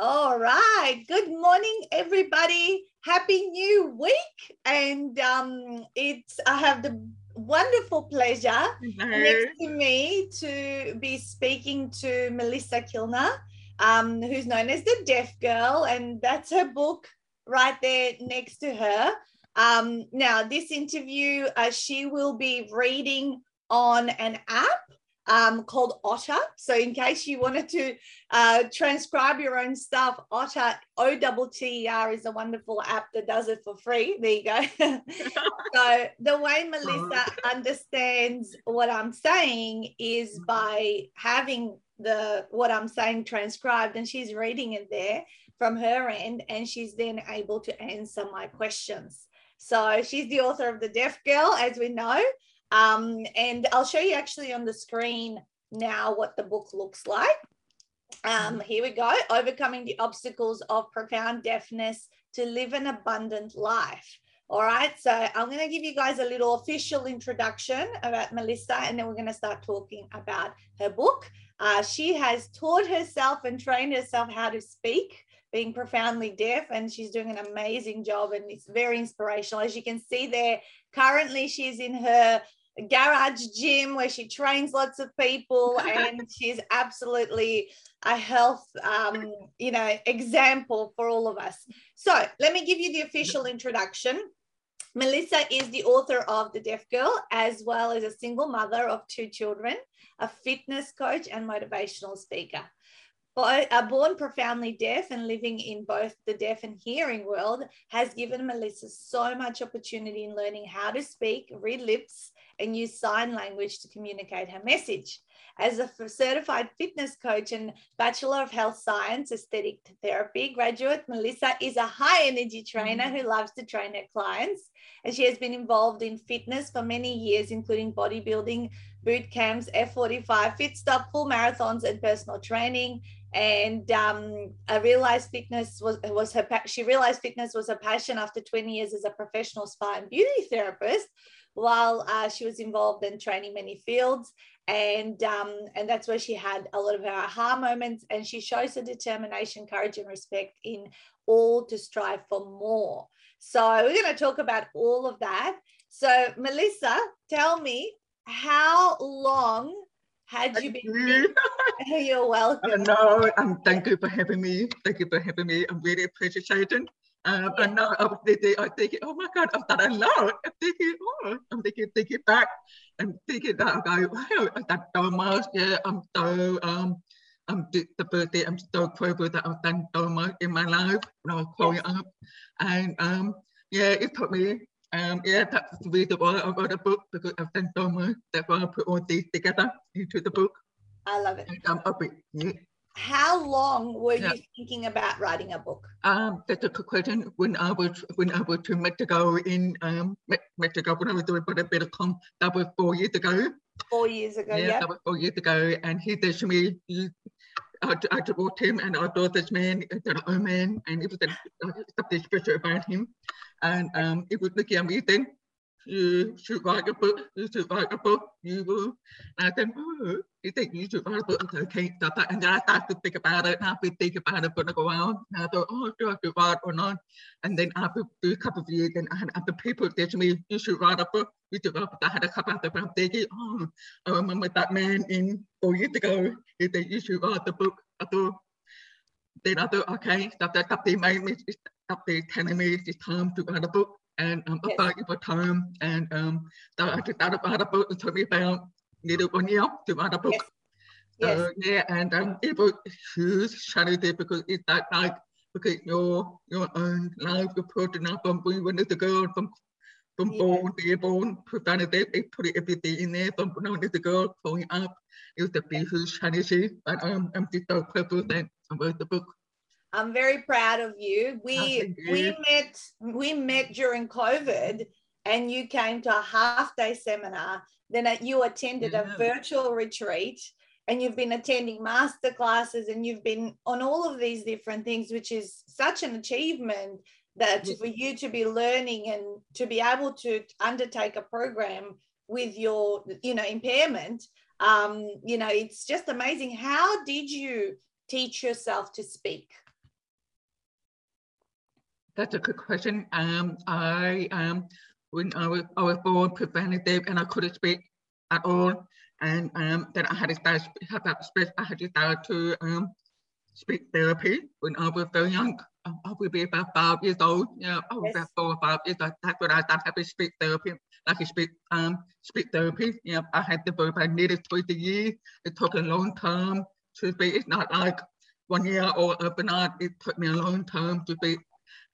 All right. Good morning, everybody. Happy New Week. And um, it's I have the wonderful pleasure next to me to be speaking to Melissa Kilner, um, who's known as the Deaf Girl, and that's her book right there next to her. Um, now, this interview, uh, she will be reading on an app um, called Otter. So, in case you wanted to uh, transcribe your own stuff, Otter, O T T E R, is a wonderful app that does it for free. There you go. so, the way Melissa understands what I'm saying is by having the what I'm saying transcribed, and she's reading it there from her end, and she's then able to answer my questions. So, she's the author of The Deaf Girl, as we know. Um, and I'll show you actually on the screen now what the book looks like. Um, here we go Overcoming the Obstacles of Profound Deafness to Live an Abundant Life. All right, so I'm going to give you guys a little official introduction about Melissa, and then we're going to start talking about her book. Uh, she has taught herself and trained herself how to speak, being profoundly deaf, and she's doing an amazing job, and it's very inspirational. As you can see there, currently she's in her garage gym where she trains lots of people and she's absolutely a health um, you know example for all of us. So let me give you the official introduction. Melissa is the author of the deaf girl as well as a single mother of two children a fitness coach and motivational speaker are born profoundly deaf and living in both the deaf and hearing world has given Melissa so much opportunity in learning how to speak, read lips, and use sign language to communicate her message. As a certified fitness coach and Bachelor of Health Science Aesthetic Therapy graduate, Melissa is a high energy trainer who loves to train her clients. And she has been involved in fitness for many years, including bodybuilding, boot camps, F45, Fitstop, full marathons, and personal training. And um, I realized fitness was was her. She realized fitness was her passion after 20 years as a professional spa and beauty therapist, while uh, she was involved in training many fields and um, and that's where she had a lot of her aha moments and she shows her determination courage and respect in all to strive for more so we're going to talk about all of that so melissa tell me how long had you been you're welcome no um, thank you for having me thank you for having me i'm really appreciating um, yeah. And now I'm thinking, I'm thinking, oh my God, I've done a lot. I'm thinking, oh, I'm thinking, thinking back and thinking that I go, wow, I've done so much. Yeah, I'm so, um, I'm the, the birthday, I'm so grateful that I've done so much in my life when I was growing yes. up. And um, yeah, it took me, um, yeah, that's the reason why I wrote a book because I've done so much. That's why I put all these together into the book. I love it. And up yeah how long were yeah. you thinking about writing a book? Um, that's a good question. When I was when I was to Mexico in um Mexico when I was doing Bodybuilder.com, that was four years ago. Four years ago, yeah. yeah. That was four years ago, and he said to me, I, I brought him and I thought this man, an old man, and it was something special about him, and um, it was looking amazing you should write a book, you should write a book, you will. And I said, oh, you think you should write a book? I said, okay, stop that. And then I started to think about it, and I've been thinking about it for a while. And I thought, oh, do I should write or not? And then after a couple of years, then I had other people say to me, you should write a book, you should write a book. I had a couple of them, I'm thinking, oh, I remember that man in four years ago, he said, you should write the book. I thought, then I thought, okay, stop that, stop me, they telling it's time to write a book and um, yes. about your time and um, that I just thought about a book and told me about little one year to write a book. Yes. Uh, yes. yeah, and um, it was huge charity because it's that like because your your own life, your personal from when you a girl from from yeah. born, being born, profanity, they put everything in there from when I was a girl growing up. It was a huge charity, but um, I'm just so grateful that I wrote the book. I'm very proud of you. We we met we met during COVID, and you came to a half day seminar. Then you attended yeah. a virtual retreat, and you've been attending master classes, and you've been on all of these different things, which is such an achievement that for you to be learning and to be able to undertake a program with your you know impairment um you know it's just amazing how did you teach yourself to speak That's a good question. Um, I um, when I was, I was born preventative and I couldn't speak at all, and um, then I had to start have that I had to start to um, speech therapy when I was very young. I would be about five years old. Yeah, I was yes. about four or five years. old. That's when I started having speech therapy, like a speech um speech therapy. Yeah, I had to go I needed 20 years. It took a long time to speak. It's not like one year or overnight. It took me a long time to speak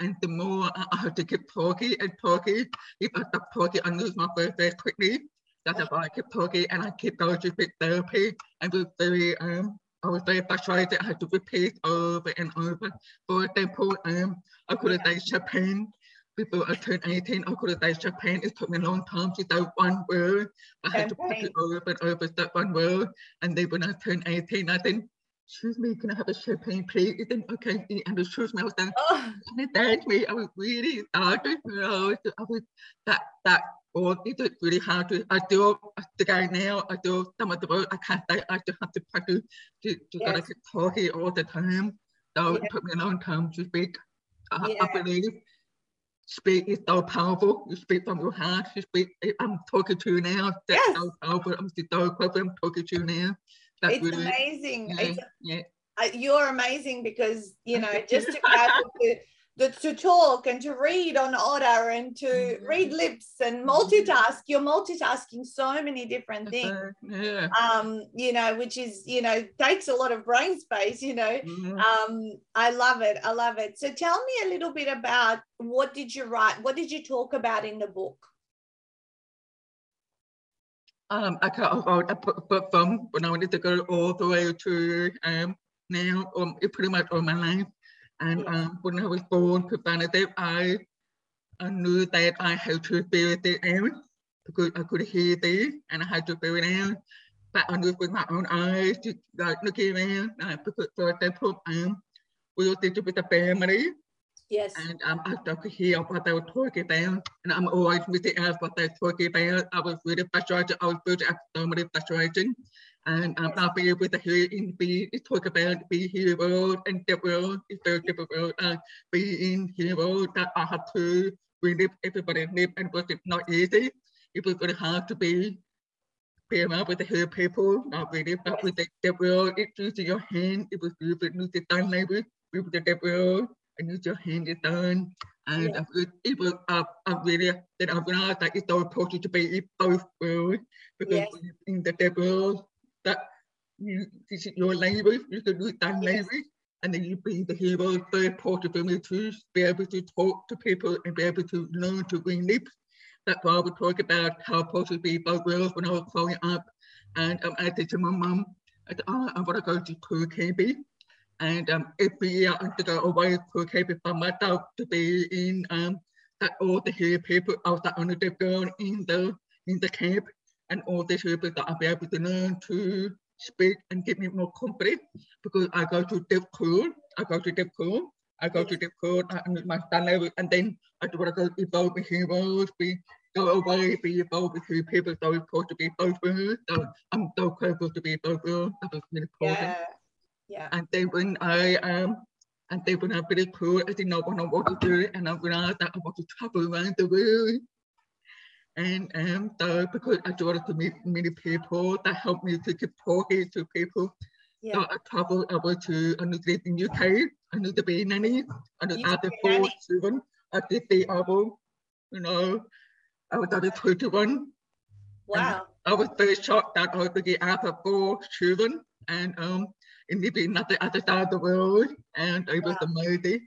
and the more I have to keep talking and talking, if I stop talking, I lose my voice very quickly. That's why I keep talking and I keep going to therapy. I was very, um, I was very frustrated. I had to repeat over and over. For example, um, I could have done Japan before I turned 18. I could have done Japan. It took me a long time to say one word. I had to put it over and over that one word. And then when I turned 18, I didn't excuse me, can I have a champagne, please? Then, okay, and the shoes me, I was done. Oh. And it danced me. I was really started, you know, I was that, that, or it was really hard to, I do, the guy now, I do some of the work, I can't say, I just have to practice to, to yes. gotta keep talking all the time. So yeah. it took me a long time to speak. I. I believe speak is so powerful. You speak from your heart. You speak. I'm talking to you now. That's yes. so powerful. I'm so powerful. I'm talking to you now. It's really, amazing. Yeah, it's, yeah. Uh, you're amazing because you know just to be able to the, to talk and to read on Otter and to mm-hmm. read lips and multitask you're multitasking so many different things yeah. um you know which is you know takes a lot of brain space you know mm-hmm. um i love it i love it so tell me a little bit about what did you write what did you talk about in the book um, I can't about but from when I wanted to go all the way to um, now, um, pretty much all my life. And um, when I was born preventative, I, I knew that I had to feel it out because I could hear this and I had to feel it out. But I knew with my own eyes, to, like looking around, uh, because for example, um, we teaching with the family Yes. And um, I could hear what they were talking about. And I'm always missing out what they're talking about. I was really frustrated. I was really extremely frustrated. And um, I'll be able to hear in be talk about be hero and the world is very difficult. Uh, being hero that I have to relive everybody live and was not easy. It was very hard to be be around with the hero people, not really, but with the, the world, it's using your hand, it was really with the done labor, with the world and use your hand is done. And yeah. it was uh, I really that I realized that it's so important to be in both worlds because yes. in the devil that you this is your language, you can use that yes. language and then you be the hero, very important for me to be able to talk to people and be able to learn to read lips. That's why I would talk about how important to be both worlds when I was growing up. And um, I said to my mum, I, I want to go to KB and um, every year I to go away to Cape from myself to be in um, that all the here people of the only girl in the in the camp and all the people that I'll be able to learn to speak and give me more confidence because I go to deaf school, I go to deaf school, I go to deaf school and my stand level and then I do want to go evolve with heroes, be go away, be involved with who people so important to be both worlds. So I'm so grateful to be both worlds. That was really important. Yeah. Yeah. And then when I um and then when I finished cool, I did not want to what to do, and I realized that I want to travel around the world. And um, so because I wanted to meet many people, that helped me to keep talking to people. Yeah. So I traveled over to I knew in UK, I knew to be nanny, I knew the four children. I did the album, you know, I was at 21. Wow. I was very shocked that I was the after four children. And um, in living at the other side of the world, and I was wow. amazing.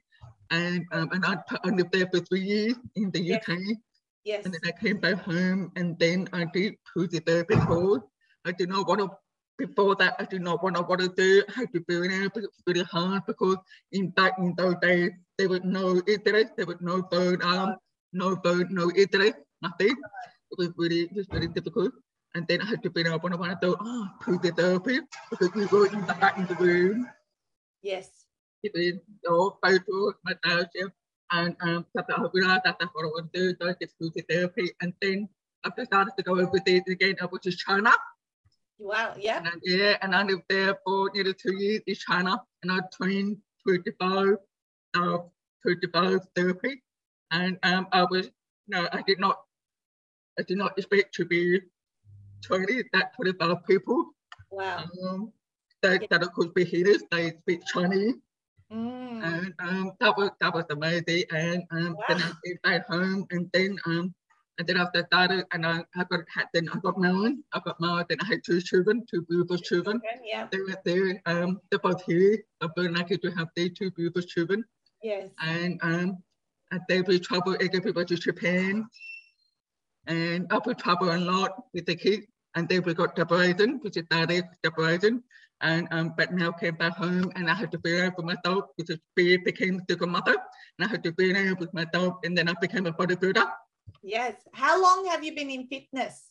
And um, and I, I lived there for three years in the yes. UK. Yes. And then I came back home, and then I did physiotherapy course. I did not want to. Before that, I did not want to want to do. I had to do it, but it's really hard because in that in those days there was no internet, there was no phone, um, no phone, no internet, nothing. It was really, it was really difficult. And then I had to be able to want to do, oh, to the therapy because we were in the back in the room. Yes. It was all photos, myself, and um, that I realized that that's what I want to do. So I did the therapy. And then after started to go overseas again, I went to China. Wow, yeah. And, yeah, and I lived there for nearly two years in China. And I trained 25 uh, to develop therapy. And um, I was, no, I did not, I did not expect to be training that 25 people. Wow. Um, that, yeah. that could be healers, they speak Chinese. Mm. And um, that was that was amazing. And um, wow. then I came back home, and then um, and then after that, and I, I got then I got married. I got married. Then I had two children, two beautiful children. Yeah. They were there. Um, they're both here. I'm very lucky to have these two beautiful children. Yes. And um, and they will travel everywhere to Japan. And I will travel a lot with the kids. And then we got separation, which is daddy separation. And um, but now came back home and I had to be there for my dog, because be became a single mother. And I had to be there with my dog, and then I became a bodybuilder. Yes. How long have you been in fitness?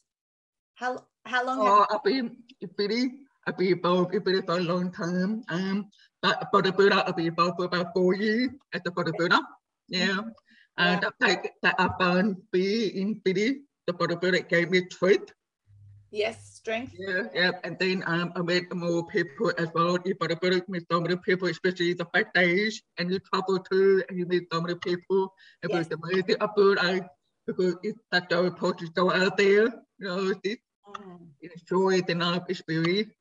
How how long? Oh, I've been really, I've been involved in for a long time. Um, but bodybuilder, I've been involved for about four years as a bodybuilder. Yeah. Mm-hmm. And yeah. that I found being in Billy, the bodybuilder gave me strength. Yes, strength. Yeah, yeah. And then um, I met more people as well. You bodybuilder meet so many people, especially the five days, and you travel too, and you meet so many people. It yes. was amazing. I feel like because it's such a to go out there, you know, this, mm. enjoy the life experience.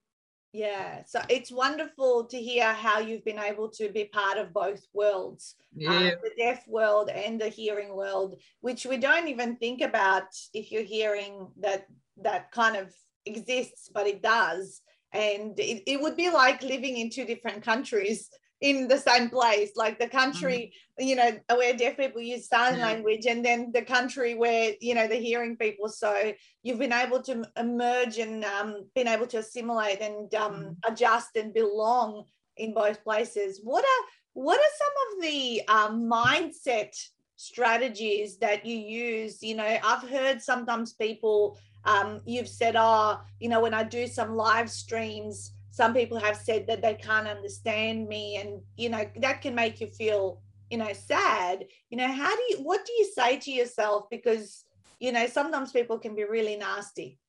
Yeah, so it's wonderful to hear how you've been able to be part of both worlds, um, yeah. um, the deaf world and the hearing world, which we don't even think about if you're hearing that that kind of exists, but it does. And it, it would be like living in two different countries in the same place like the country mm. you know where deaf people use sign yeah. language and then the country where you know the hearing people so you've been able to emerge and um, been able to assimilate and um, mm. adjust and belong in both places what are what are some of the um, mindset strategies that you use you know i've heard sometimes people um, you've said oh you know when i do some live streams some people have said that they can't understand me and you know that can make you feel you know sad. You know how do you what do you say to yourself? Because you know sometimes people can be really nasty.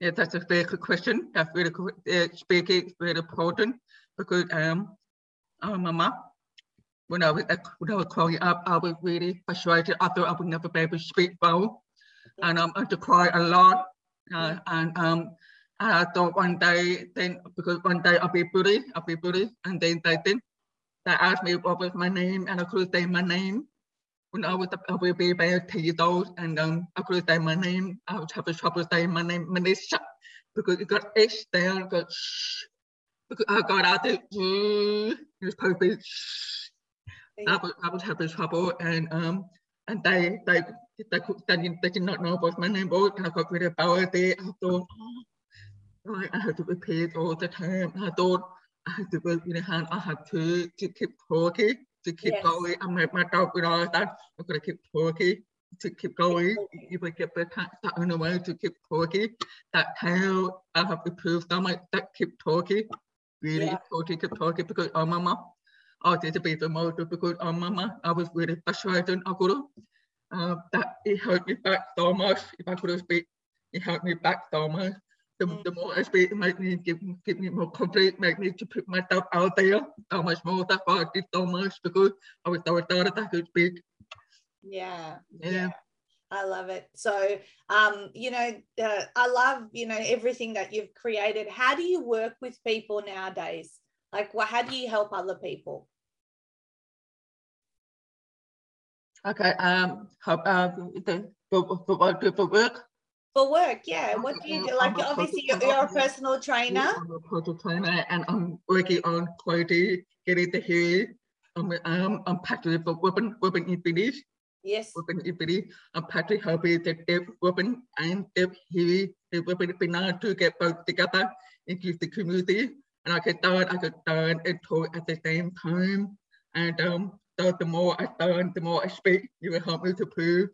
Yeah that's a very good question. That's really good uh, speaking very important because um our mama when I was when I was growing up I was really frustrated I thought I would never be able to speak well and um, I had to cry a lot uh, and um uh, so one day, then because one day I'll be bullied, I'll be and then they then they asked me what was my name, and I couldn't say my name. When I was I will be years old, and um, I couldn't say my name. I was having trouble saying my name, Manisha, because it got H there, got shh, because I got out there, it was probably shh. I was I was having trouble, and um, and they they they, they, they did not know what my name was, and I got really embarrassed. I thought. Oh, I had to repeat all the time. I thought I had to work really hard. I had to, to keep talking, to keep yes. going. I made my dog with all that. I'm going to keep talking, to keep going. If I get better, that on the way to keep talking. That's how I have improved so much. That keep talking, really yeah. talking, keep talking because I did a bit of more because oh, mama, I was really frustrated. I could uh, that it hurt me back so much. If I could have speak, it hurt me back so much the, the more I speak, it makes me give, give me more confidence, make me to put myself out there so much more. That's why I did so much because I was so excited I could speak. Yeah. Yeah. yeah. I love it. So, um, you know, uh, I love, you know, everything that you've created. How do you work with people nowadays? Like, well, how do you help other people? Okay. Um, help, uh, the, for, for, for, work, for work, yeah. What do you do? Like, obviously, you're, you're, a personal trainer. I'm a personal trainer, and I'm working on quality, getting the hair. I'm, I'm, I'm passionate for women, women in British. Yes. Women in British. I'm passionate helping the deaf women and deaf hearing the women in Penang to get both together give the community. And I can learn, I can learn and talk at the same time. And um, so the more I learn, the more I speak, you will help me to prove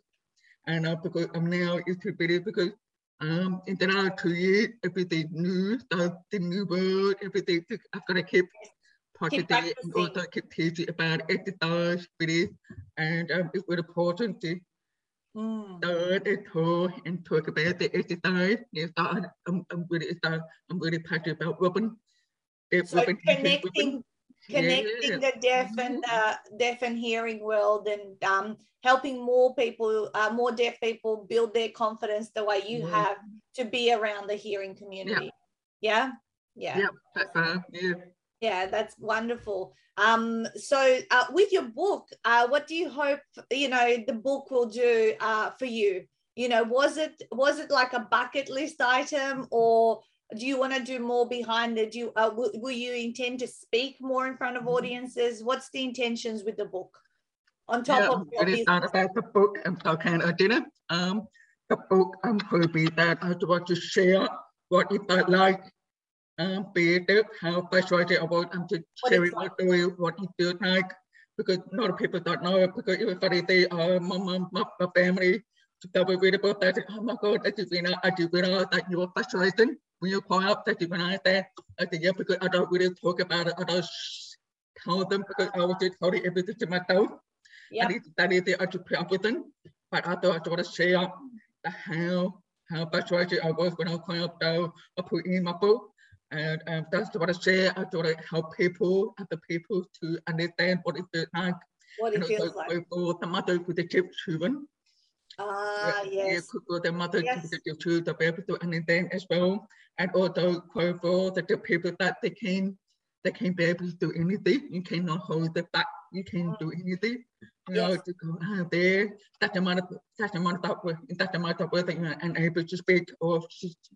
and uh, because I'm now it because um, in the last two years, everything new, the, the new word, everything, I've got to keep positive and also keep teaching about exercise, really, and um, it's very important to mm. learn and talk and talk about the exercise. Yes, I, I'm, I'm really, I'm really passionate about women. So connecting, connecting yeah. the deaf and uh, deaf and hearing world and um, helping more people uh, more deaf people build their confidence the way you yeah. have to be around the hearing community. Yeah? Yeah. Yeah, uh, yeah. yeah that's wonderful. Um so uh, with your book uh, what do you hope you know the book will do uh, for you? You know was it was it like a bucket list item or do you want to do more behind it do you uh, will, will you intend to speak more in front of mm-hmm. audiences? What's the intentions with the book? On top yeah, of it is not about the book i'm talking about dinner. Um the book i'm hoping that i want to share what it felt like um be it how frustrated about i'm just sharing what, like. what it feels like. Because a lot of people don't know it because everybody they are my mom my, my family so we read about that oh my god I just you know I just realize that you are frustrating when you call out that you that I think yeah because I don't really talk about it I don't tell them because I was just telling everything to myself yeah that is the I just put up with them but I thought I want to share how how frustrated I was when I called out though I put in my book and um, that's what I share. I want to help people, other people to understand what it feels like. What it feels like. For the mother with the children, Ah, yes. The mother yes. the to be able to understand as well. And also for the people that they can they can be able to do anything. You cannot hold them back. You can do anything. You know, to go out there, such amount of such amount of work, such amount of work that you're unable to speak or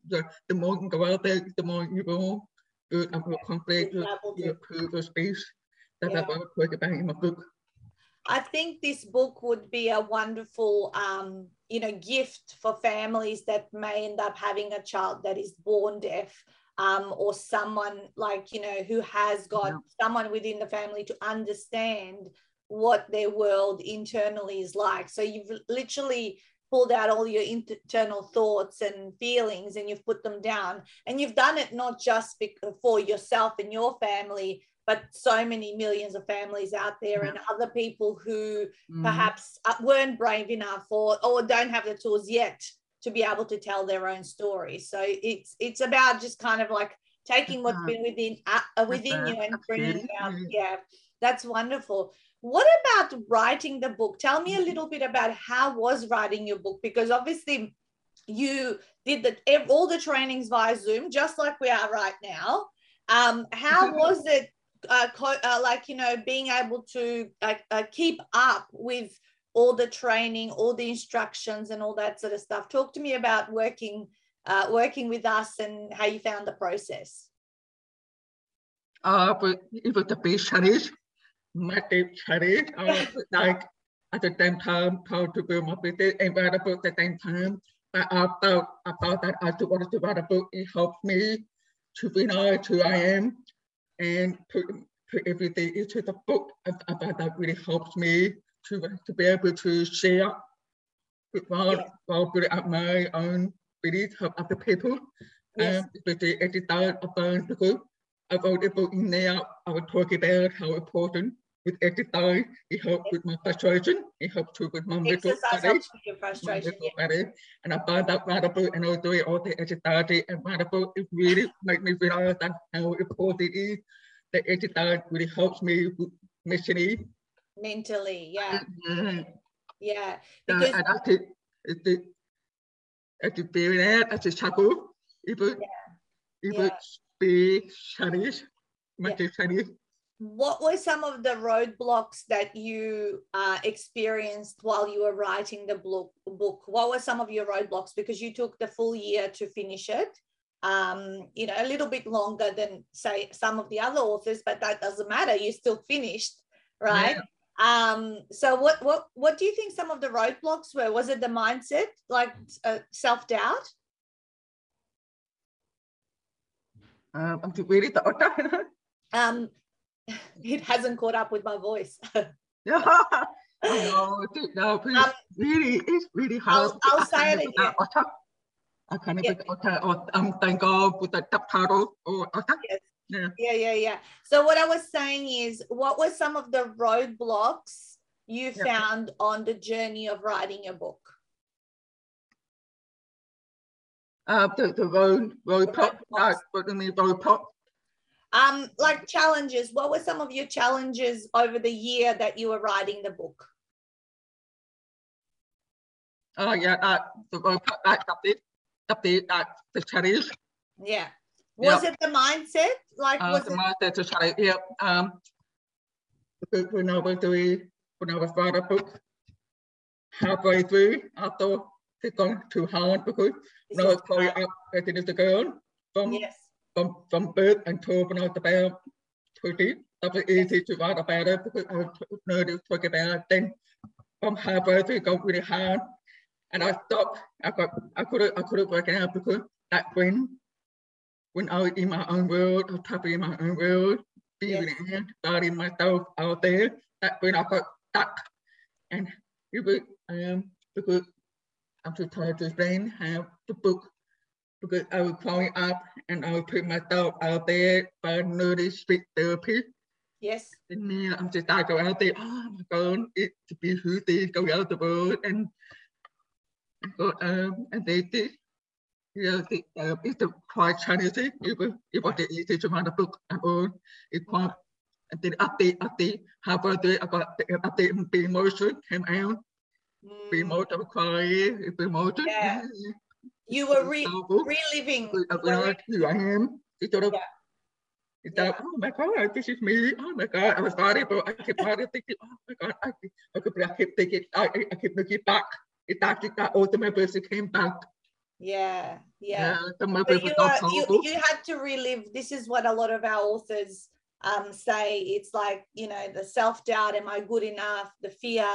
the, the more you go out there, the more you will build up your conflict, you improve your speech. That's yeah. what I talk about in my book. I think this book would be a wonderful, um, you know, gift for families that may end up having a child that is born deaf, um, or someone like you know who has got yeah. someone within the family to understand what their world internally is like. So you've literally pulled out all your internal thoughts and feelings and you've put them down, and you've done it not just for yourself and your family but so many millions of families out there and other people who mm. perhaps uh, weren't brave enough or, or don't have the tools yet to be able to tell their own story. So it's it's about just kind of like taking what's been within uh, uh within you and bringing it out. yeah that's wonderful. What about writing the book? Tell me a little bit about how was writing your book? Because obviously you did the all the trainings via zoom just like we are right now. Um, how was it uh, uh, like you know being able to uh, uh, keep up with all the training all the instructions and all that sort of stuff. Talk to me about working uh, working with us and how you found the process. Uh, but it was a big challenge. Massive challenge uh, like at the same time how to build my business and write a book at the same time. But I felt that I wanted to write a book it helped me to realize who I am and put, put everything into the book. about that really helps me to, to be able to share with my, yeah. well, put up my own beliefs of other people. Yes. Um, with the editor about the book, about the book in there, I would talk about how important with editor, it helps with my frustration, it helps too with my mental with your frustration. Yeah. And I find that wonderful and I do it all the editor and wonderful, it really makes me realize that how important it is. The editor really helps me mentally. Mentally, yeah. Mm-hmm. Yeah. Because and I think the at the very end, at the chuckle, it would, yeah. it would be Chinese, much yeah. Chinese what were some of the roadblocks that you uh, experienced while you were writing the book, book? What were some of your roadblocks? Because you took the full year to finish it. Um, you know, a little bit longer than say some of the other authors, but that doesn't matter. You still finished, right? Yeah. Um, so what what what do you think some of the roadblocks were? Was it the mindset, like uh, self doubt? Um, I'm really thought um, it hasn't caught up with my voice. no, no, please, um, really, it's really hard. I'll, I'll say it again. I can't even yeah. or um, thank God with the subtitle or yes. yeah. yeah, yeah, yeah. So what I was saying is, what were some of the roadblocks you yeah. found on the journey of writing your book? Uh, the, the road, road, road pop, road pop Um, like challenges, what were some of your challenges over the year that you were writing the book? Oh yeah, uh, the, uh, that, the, the, uh, the challenge. Yeah. Was yep. it the mindset? Like uh, was the it... mindset to challenge? Yeah. Um, when I was doing, when I was writing a book, halfway through, I thought it's gone too hard because when I was growing up as a little girl, from, yes. From, from birth until was about 20, that was easy to write about it because I was learning to talk about it. Then from through, it got really hard. And I stopped. I got, I couldn't, I couldn't work it out because that when, when I was in my own world, I was happy in my own world, being yes. in, starting myself out there, that when I got stuck. And it was um, because I'm too tired to explain how the book, because I was growing up and I was putting myself out there by nerdy speech therapy. Yes. And then I'm just I go out there, oh my God, it's to be who they go out the world and go um and they did. You know, the, uh, it's a quite challenging. It was it wasn't easy to write a book at all. It's quite and then update update halfway through I got the update the emotion came out be more to cry, be more yeah. You were re- reliving I am. It's sort of, yeah. it's yeah. like, oh my God, this is me. Oh my God, I was sorry, but I kept thinking, oh my God, I, I, could, I kept thinking, I, I kept looking back. It actually that ultimate person came back. Yeah, yeah. yeah but you, you, you had to relive. This is what a lot of our authors um, say it's like you know the self-doubt am i good enough the fear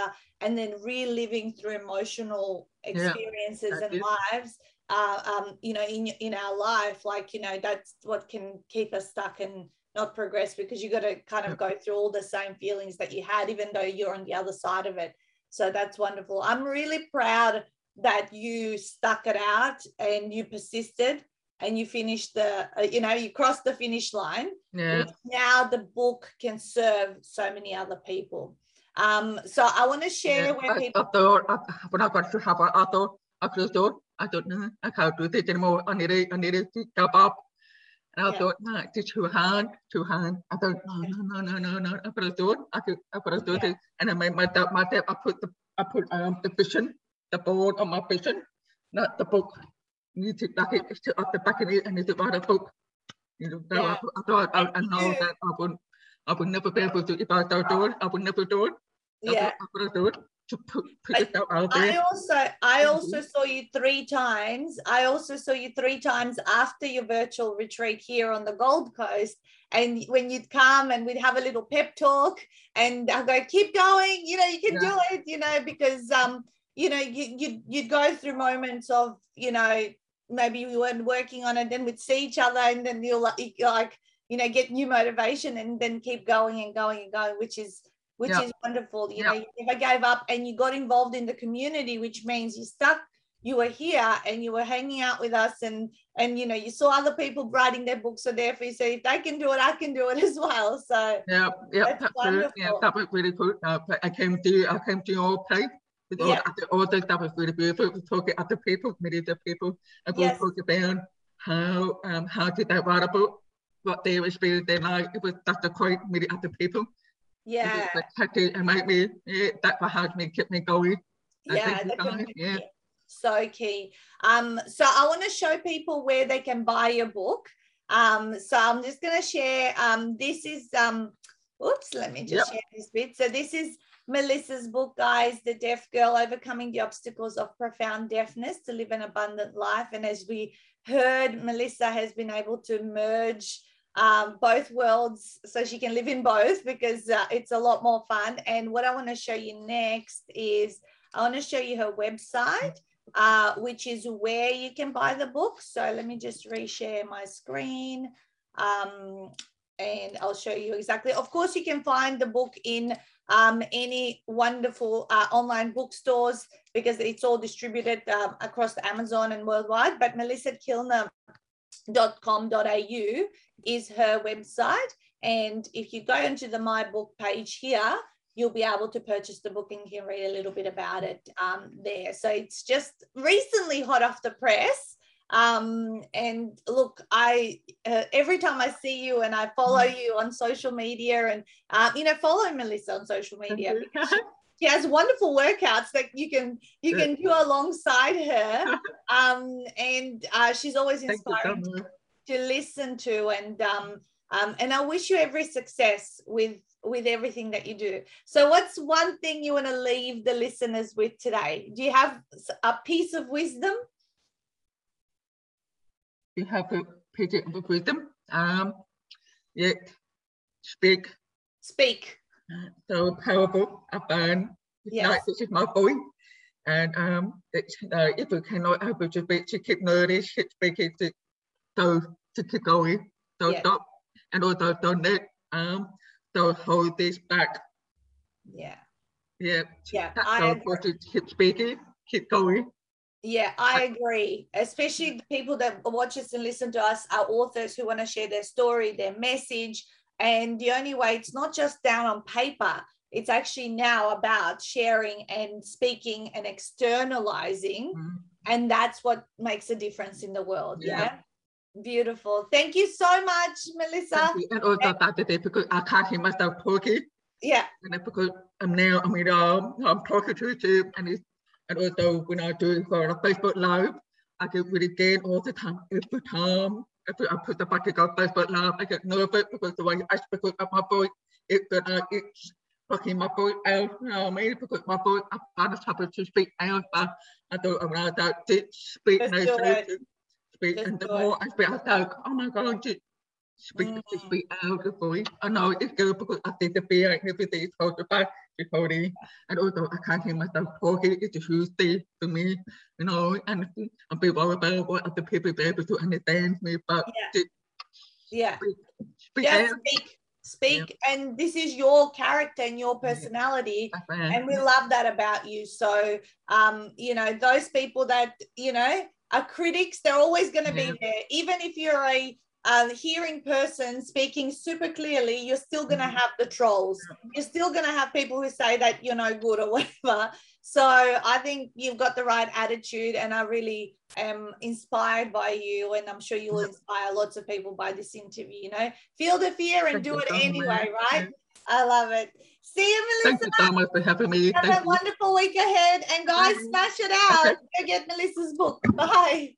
and then reliving through emotional experiences yeah, and lives uh, um, you know in, in our life like you know that's what can keep us stuck and not progress because you got to kind of go through all the same feelings that you had even though you're on the other side of it. So that's wonderful. I'm really proud that you stuck it out and you persisted and you finished the uh, you know you crossed the finish line. Yeah. Now the book can serve so many other people. Um so i want to share yeah. where people when i got to have a auto I thought I know I can't do this anymore I need it I need it to stop up and I thought no it's too hard too hard I thought no no no no no no I could do it I could I could do it and I made my my I put the I put um the vision the board on my vision not the book need to back it to up the back of it and to write a book. You know, yeah. I, I thought I, I know that I would I would never be able to if I don't do it, I would never do it. Yeah. I would do it. To put, put I, out there. I also I also saw you three times. I also saw you three times after your virtual retreat here on the Gold Coast. And when you'd come and we'd have a little pep talk and I go, keep going, you know, you can yeah. do it, you know, because um, you know, you you'd, you'd go through moments of, you know, maybe we weren't working on it, then we'd see each other and then you'll like, like you know, get new motivation and then keep going and going and going, which is which yeah. is wonderful. You yeah. know, if I gave up and you got involved in the community, which means you stuck, you were here and you were hanging out with us and and you know, you saw other people writing their books, so therefore you say if they can do it, I can do it as well. So yeah, yeah, that's, that's yeah, that was really good. Uh, I came to I came to your place with all, the, all the stuff was really beautiful. We talk to other people, many other people, and we yes. talk about how um how did that write a book, what they experienced their life. It was such a quite many other people. Yeah. It, it made me yeah, that helped me keep me going. Yeah, going. yeah. So key. Um, so I want to show people where they can buy your book. Um, so I'm just going to share. Um, this is um, oops, let me just yep. share this bit. So this is Melissa's book, guys, The Deaf Girl Overcoming the Obstacles of Profound Deafness to Live an Abundant Life. And as we heard, Melissa has been able to merge um, both worlds so she can live in both because uh, it's a lot more fun. And what I want to show you next is I want to show you her website. Uh, which is where you can buy the book. So let me just reshare my screen. Um, and I'll show you exactly. Of course, you can find the book in um, any wonderful uh, online bookstores because it's all distributed um, across Amazon and worldwide. But melissakilner.com.au is her website. And if you go into the My Book page here, you'll be able to purchase the book and can read a little bit about it um, there. So it's just recently hot off the press. Um, and look, I uh, every time I see you and I follow mm. you on social media, and uh, you know, follow Melissa on social media. She, has wonderful workouts that you can you can do alongside her, um, and uh, she's always inspiring to, to, listen to. And um, um, and I wish you every success with with everything that you do. So, what's one thing you want to leave the listeners with today? Do you have a piece of wisdom? You have a piece of wisdom. Um, yeah, speak. Speak. So powerful about yes. like this is my boy. And um, it's, uh, if you cannot able to speak, to keep learning, keep speaking, to, so to keep going, don't stop, and also don't let um, don't hold this back. Yeah. Yeah. Yeah. I agree. keep speaking, keep going. Yeah, I agree. Especially the people that watch us and listen to us are authors who want to share their story, their message. And the only way it's not just down on paper, it's actually now about sharing and speaking and externalizing. Mm-hmm. And that's what makes a difference in the world. Yeah. yeah? Beautiful. Thank you so much, Melissa. And also that day because I can't hear myself talking. Yeah. And because I'm now, I mean, um, I'm talking to you and it's, and also when I do for a Facebook Live, I get really gain all the time, every time. If I put the bucket on but now I get nervous because the way I speak up my voice, it, uh, it's fucking my voice out, you know what I mean? Because my voice, I find it hard to speak out, but I don't know that to speak now speak, Just and the more I speak, I go, oh my God, just speak, mm. just speak out the voice. I know it's good because I think the fear and everything is hard back before and also I can't hear myself talking, it's a huge thing for me, you know, and I'm be worried about what other people be able to understand me, but yeah. yeah. Speak, speak yeah, speak speak yeah. and this is your character and your personality yeah. and we love that about you so um you know those people that you know are critics. They're always going to be there. Even if you're a uh, hearing person speaking super clearly, you're still going to mm-hmm. have the trolls. You're still going to have people who say that you're no good or whatever. So I think you've got the right attitude, and I really am inspired by you. And I'm sure you'll inspire lots of people by this interview. You know, feel the fear and do it anyway, right? I love it. See you, Melissa. Thank you so much for having me. Have Thank a you. wonderful week ahead. And guys, smash it out. Go get Melissa's book. Bye.